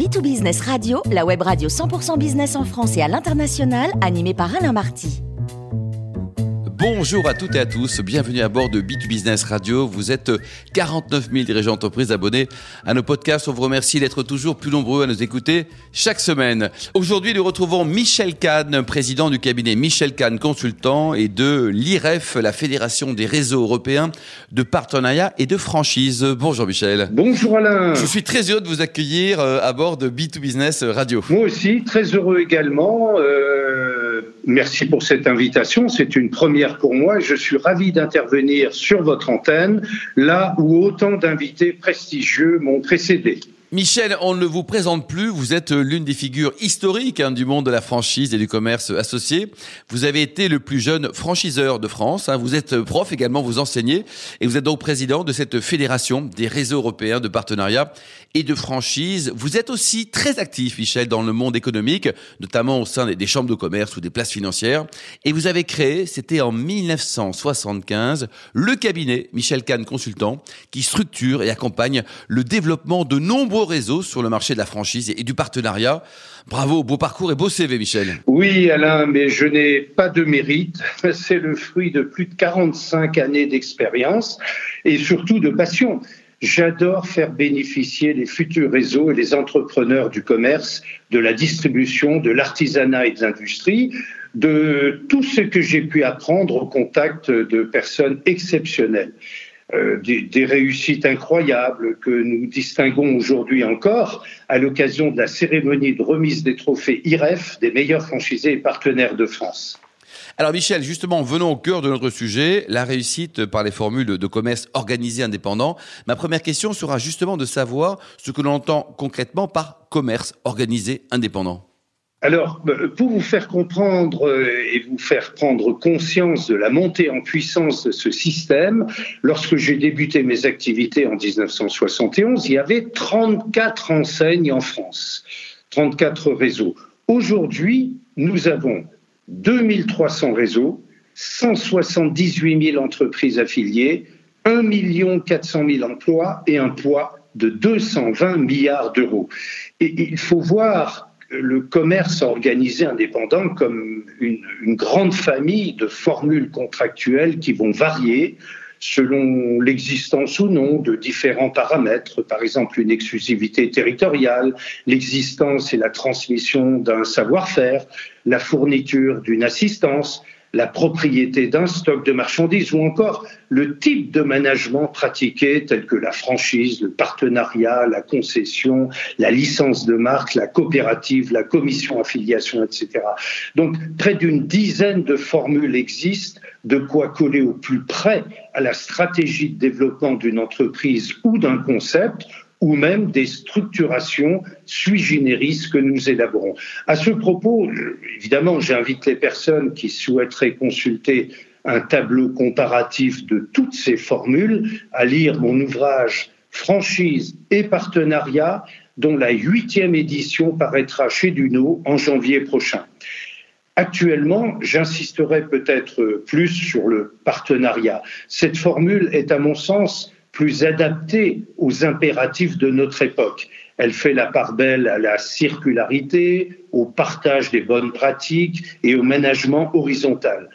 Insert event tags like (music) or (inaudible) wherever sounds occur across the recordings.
B2Business Radio, la web radio 100% business en France et à l'international, animée par Alain Marty. Bonjour à toutes et à tous, bienvenue à bord de B2Business Radio. Vous êtes 49 000 dirigeants d'entreprise abonnés à nos podcasts. On vous remercie d'être toujours plus nombreux à nous écouter chaque semaine. Aujourd'hui, nous retrouvons Michel Kahn, président du cabinet Michel Kahn Consultant et de l'IREF, la Fédération des réseaux européens de partenariat et de franchise. Bonjour Michel. Bonjour Alain. Je suis très heureux de vous accueillir euh, à bord de B2Business Radio. Moi aussi, très heureux également. Euh merci pour cette invitation. C'est une première pour moi et je suis ravi d'intervenir sur votre antenne, là où autant d'invités prestigieux m'ont précédé. Michel, on ne vous présente plus, vous êtes l'une des figures historiques hein, du monde de la franchise et du commerce associé. Vous avez été le plus jeune franchiseur de France, hein. vous êtes prof également, vous enseignez, et vous êtes donc président de cette fédération des réseaux européens de partenariat et de franchise. Vous êtes aussi très actif, Michel, dans le monde économique, notamment au sein des chambres de commerce ou des places financières, et vous avez créé, c'était en 1975, le cabinet Michel Kahn Consultant, qui structure et accompagne le développement de nombreux réseau sur le marché de la franchise et du partenariat. Bravo, beau parcours et beau CV, Michel. Oui, Alain, mais je n'ai pas de mérite. (laughs) C'est le fruit de plus de 45 années d'expérience et surtout de passion. J'adore faire bénéficier les futurs réseaux et les entrepreneurs du commerce, de la distribution, de l'artisanat et de l'industrie, de tout ce que j'ai pu apprendre au contact de personnes exceptionnelles. Euh, des, réussites incroyables que nous distinguons aujourd'hui encore à l'occasion de la cérémonie de remise des trophées IREF des meilleurs franchisés et partenaires de France. Alors Michel, justement, venons au cœur de notre sujet, la réussite par les formules de commerce organisé indépendant. Ma première question sera justement de savoir ce que l'on entend concrètement par commerce organisé indépendant. Alors, euh, pour vous faire comprendre euh, et vous faire prendre conscience de la montée en puissance de ce système, lorsque j'ai débuté mes activités en 1971, il y avait 34 enseignes en France, 34 réseaux. Aujourd'hui, nous avons 2300 réseaux, 178 000 entreprises affiliées, 1 400 000 emplois et un poids de 220 milliards d'euros. Et il faut voir le commerce organisé indépendant comme une, grande famille de formules contractuelles qui vont varier selon l'existence ou non de différents paramètres, par exemple une exclusivité territoriale, l'existence et la transmission d'un savoir-faire, la fourniture d'une assistance, la propriété d'un stock de marchandises ou encore le type de management pratiqué tel que la franchise, le partenariat, la concession, la licence de marque, la coopérative, la commission affiliation, etc. Donc près d'une dizaine de formules existent, de quoi coller au plus près à la stratégie de développement d'une entreprise ou d'un concept ou même des structurations sui generis que nous élaborons. À ce propos, évidemment, j'invite les personnes qui souhaiteraient consulter un tableau comparatif de toutes ces formules à lire mon ouvrage Franchise et partenariat, dont la huitième édition paraîtra chez Duno en janvier prochain. Actuellement, j'insisterai peut-être plus sur le partenariat. Cette formule est, à mon sens, plus adaptée aux impératifs de notre époque. Elle fait la part belle à la circularité, au partage des bonnes pratiques et au management horizontal.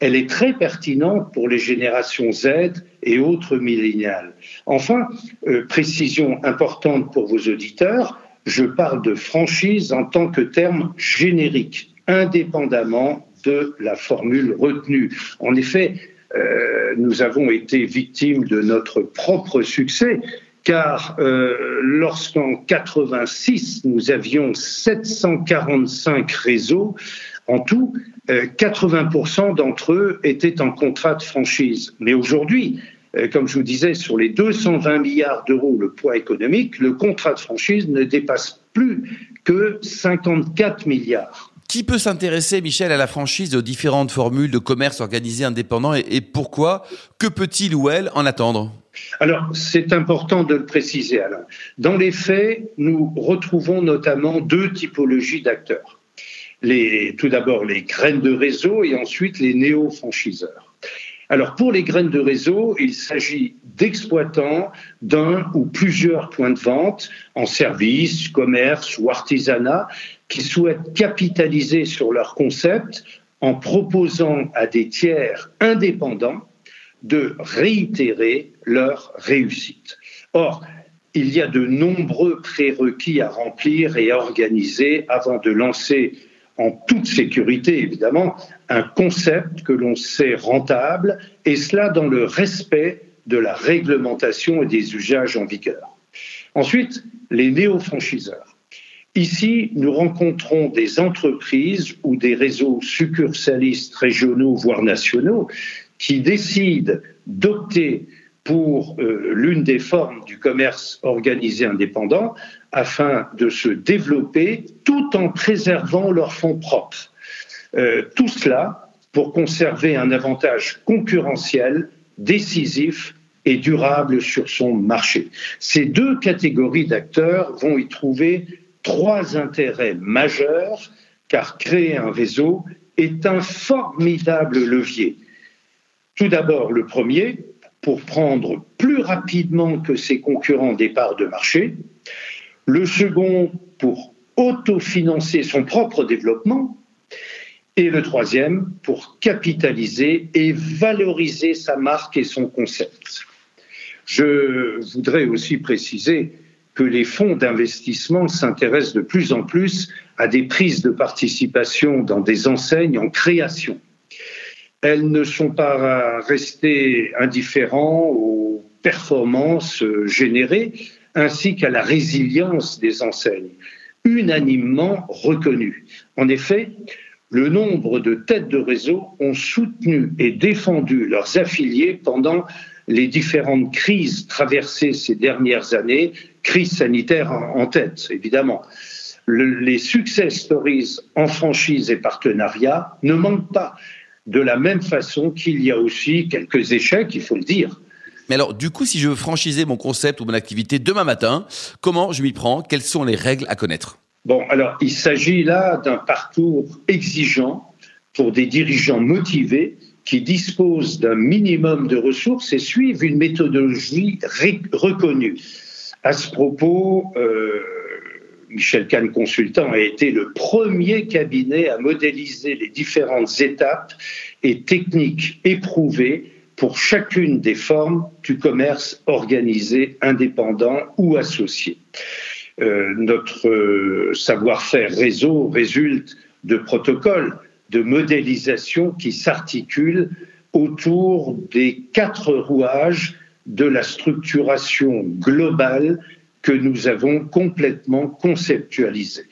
Elle est très pertinente pour les générations Z et autres milléniales. Enfin, euh, précision importante pour vos auditeurs, je parle de franchise en tant que terme générique, indépendamment de la formule retenue. En effet, euh, nous avons été victimes de notre propre succès, car euh, lorsqu'en 86 nous avions 745 réseaux en tout, 80% euh, d'entre eux étaient en contrat de franchise. Mais aujourd'hui, comme je vous disais, sur les 220 milliards d'euros, le poids économique, le contrat de franchise ne dépasse plus que 54 milliards. Qui peut s'intéresser, Michel, à la franchise aux différentes formules de commerce organisé indépendant et, pourquoi? Que peut-il ou elle en attendre? Alors, c'est important de le préciser, Alain. Dans les faits, nous retrouvons notamment deux typologies d'acteurs. Tout d'abord, les graines de réseau et ensuite les néo-franchiseurs. Alors pour les graines de réseau, il s'agit d'exploitants d'un ou plusieurs points de vente en service, commerce ou artisanat qui souhaitent capitaliser sur leur concept en proposant à des tiers indépendants de réitérer leur réussite. Or, il y a de nombreux prérequis à remplir et à organiser avant de lancer en toute sécurité, évidemment, un concept que l'on sait rentable, et cela dans le respect de la réglementation et des usages en vigueur. Ensuite, les néo-franchiseurs. Ici, nous rencontrons des entreprises ou des réseaux succursalistes régionaux, voire nationaux, qui décident d'opter pour euh, l'une des formes du commerce organisé indépendant afin de se développer tout en préservant leurs fonds propres. Euh, tout cela pour conserver un avantage concurrentiel décisif et durable sur son marché. Ces deux catégories d'acteurs vont y trouver trois intérêts majeurs, car créer un réseau est un formidable levier. Tout d'abord, le premier, pour prendre plus rapidement que ses concurrents des parts de marché. Le second, pour autofinancer son propre développement. Et le troisième, pour capitaliser et valoriser sa marque et son concept. Je voudrais aussi préciser que les fonds d'investissement s'intéressent de plus en plus à des prises de participation dans des enseignes en création. Elles ne sont pas restées indifférentes aux performances générées ainsi qu'à la résilience des enseignes, unanimement reconnues. En effet, le nombre de têtes de réseau ont soutenu et défendu leurs affiliés pendant les différentes crises traversées ces dernières années, crise sanitaire en tête, évidemment. les success stories en franchise et partenariat ne manquent pas, de la même façon qu'il y a aussi quelques échecs, il faut le dire. Mais alors, du coup, si je veux franchiser mon concept ou mon activité demain matin, comment je m'y prends? Quelles sont les règles à connaître? Bon, alors, il s'agit là d'un parcours exigeant pour des dirigeants motivés qui disposent d'un minimum de ressources et suivent une méthodologie reconnue. À ce propos, euh, Michel Kahn Consultant a été le premier cabinet à modéliser les différentes étapes et techniques éprouvées pour chacune des formes du commerce organisé, indépendant ou associé. Euh, notre euh, savoir-faire réseau résulte de protocoles de modélisation qui s'articule autour des quatre rouages de la structuration globale que nous avons complètement conceptualisé.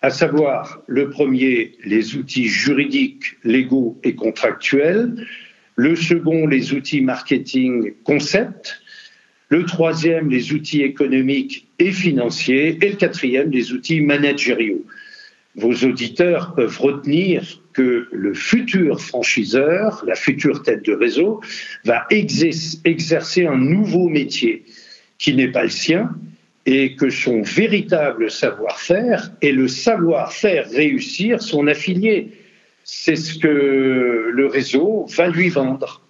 À savoir, le premier, les outils juridiques, légaux et contractuels. Le second, les outils marketing concept. Le troisième, les outils économiques et financiers. Et le quatrième, les outils managériaux. Vos auditeurs peuvent retenir que le futur franchiseur, la future tête de réseau, va exercer un nouveau métier qui n'est pas le sien et que son véritable savoir-faire est le savoir-faire réussir son affilié. C'est ce que le réseau va lui vendre.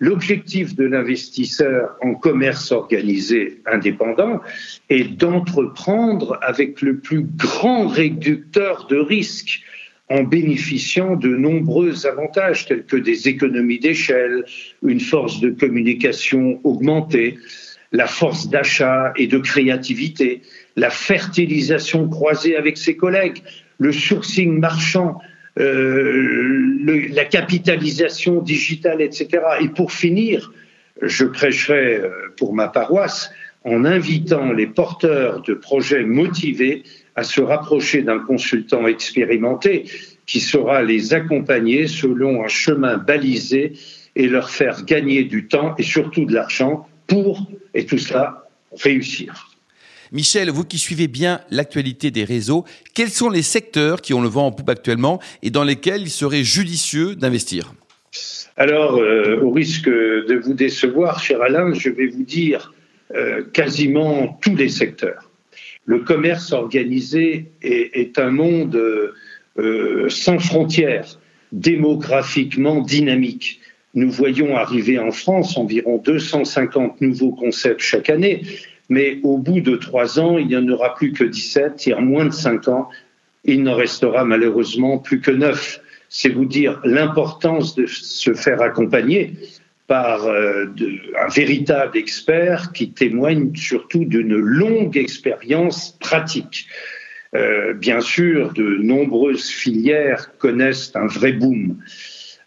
L'objectif de l'investisseur en commerce organisé indépendant est d'entreprendre avec le plus grand réducteur de risques en bénéficiant de nombreux avantages tels que des économies d'échelle, une force de communication augmentée, la force d'achat et de créativité, la fertilisation croisée avec ses collègues, le sourcing marchand, euh, la capitalisation digitale, etc. Et pour finir, je prêcherai euh, pour ma paroisse en invitant les porteurs de projets motivés à se rapprocher d'un consultant expérimenté qui saura les accompagner selon un chemin balisé et leur faire gagner du temps et surtout de l'argent pour, et tout cela, réussir. Michel, vous qui suivez bien l'actualité des réseaux, quels sont les secteurs qui ont le vent en poupe actuellement et dans lesquels il serait judicieux d'investir? Alors, euh, au risque de vous décevoir, cher Alain, je vais vous dire euh, quasiment tous les secteurs. Le commerce organisé est, un monde euh, sans frontières, démographiquement dynamique, nous voyons arriver en France environ 250 nouveaux concepts chaque année, mais au bout de trois ans, il n'y en aura plus que 17, et en moins de cinq ans, il n'en restera malheureusement plus que neuf. C'est vous dire l'importance de se faire accompagner par euh, un véritable expert qui témoigne surtout d'une longue expérience pratique. Euh, bien sûr, de nombreuses filières connaissent un vrai boom.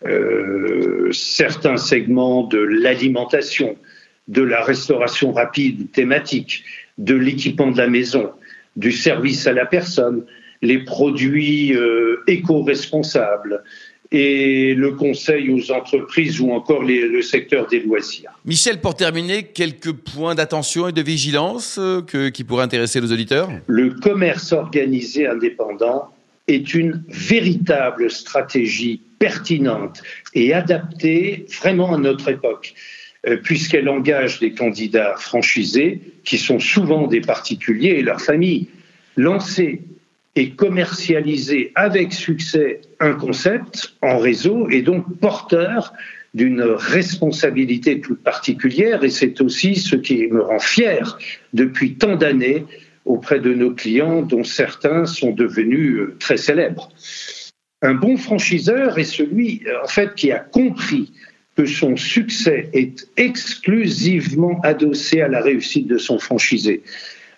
Euh, certains segments de l'alimentation, de la restauration rapide thématique, de l'équipement de la maison, du service à la personne, les produits euh, éco-responsables et le conseil aux entreprises ou encore le secteur des loisirs. Michel, pour terminer, quelques points d'attention et de vigilance euh, qui pourraient intéresser nos auditeurs? Le commerce organisé indépendant est une véritable stratégie pertinente et adaptée vraiment à notre époque, euh, puisqu'elle engage des candidats franchisés qui sont souvent des particuliers et leurs familles. Lancer et commercialiser avec succès un concept en réseau est donc porteur d'une responsabilité toute particulière et c'est aussi ce qui me rend fier depuis tant d'années auprès de nos clients dont certains sont devenus euh, très célèbres. Un bon franchiseur est celui en fait qui a compris que son succès est exclusivement adossé à la réussite de son franchisé.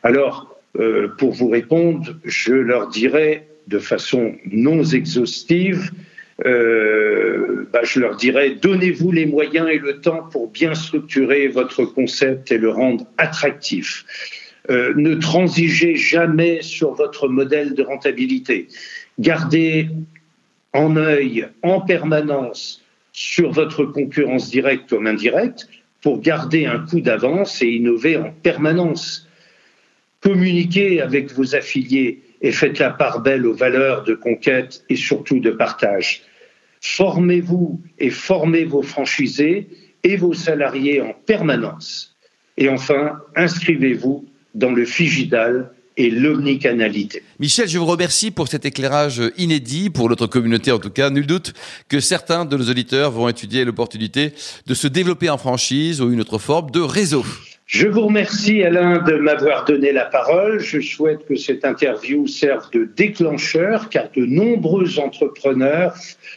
Alors, euh, pour vous répondre, je leur dirais de façon non exhaustive, euh, bah, je leur dirais donnez-vous les moyens et le temps pour bien structurer votre concept et le rendre attractif. Euh, ne transigez jamais sur votre modèle de rentabilité. Gardez en œil en permanence sur votre concurrence directe comme indirecte pour garder un coup d'avance et innover en permanence communiquez avec vos affiliés et faites la part belle aux valeurs de conquête et surtout de partage. Formez-vous et formez vos franchisés et vos salariés en permanence. Et enfin, inscrivez-vous dans le Figidal et l'omnicanalité. Michel, je vous remercie pour cet éclairage inédit, pour notre communauté en tout cas. Nul doute que certains de nos auditeurs vont étudier l'opportunité de se développer en franchise ou une autre forme de réseau. Je vous remercie Alain de m'avoir donné la parole. Je souhaite que cette interview serve de déclencheur car de nombreux entrepreneurs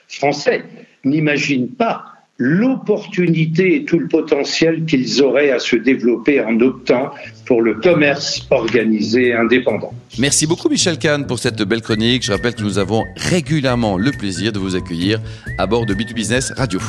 français n'imaginent pas l'opportunité et tout le potentiel qu'ils auraient à se développer en optant pour le commerce organisé indépendant. Merci beaucoup Michel Kahn pour cette belle chronique. Je rappelle que nous avons régulièrement le plaisir de vous accueillir à bord de B2Business Radio.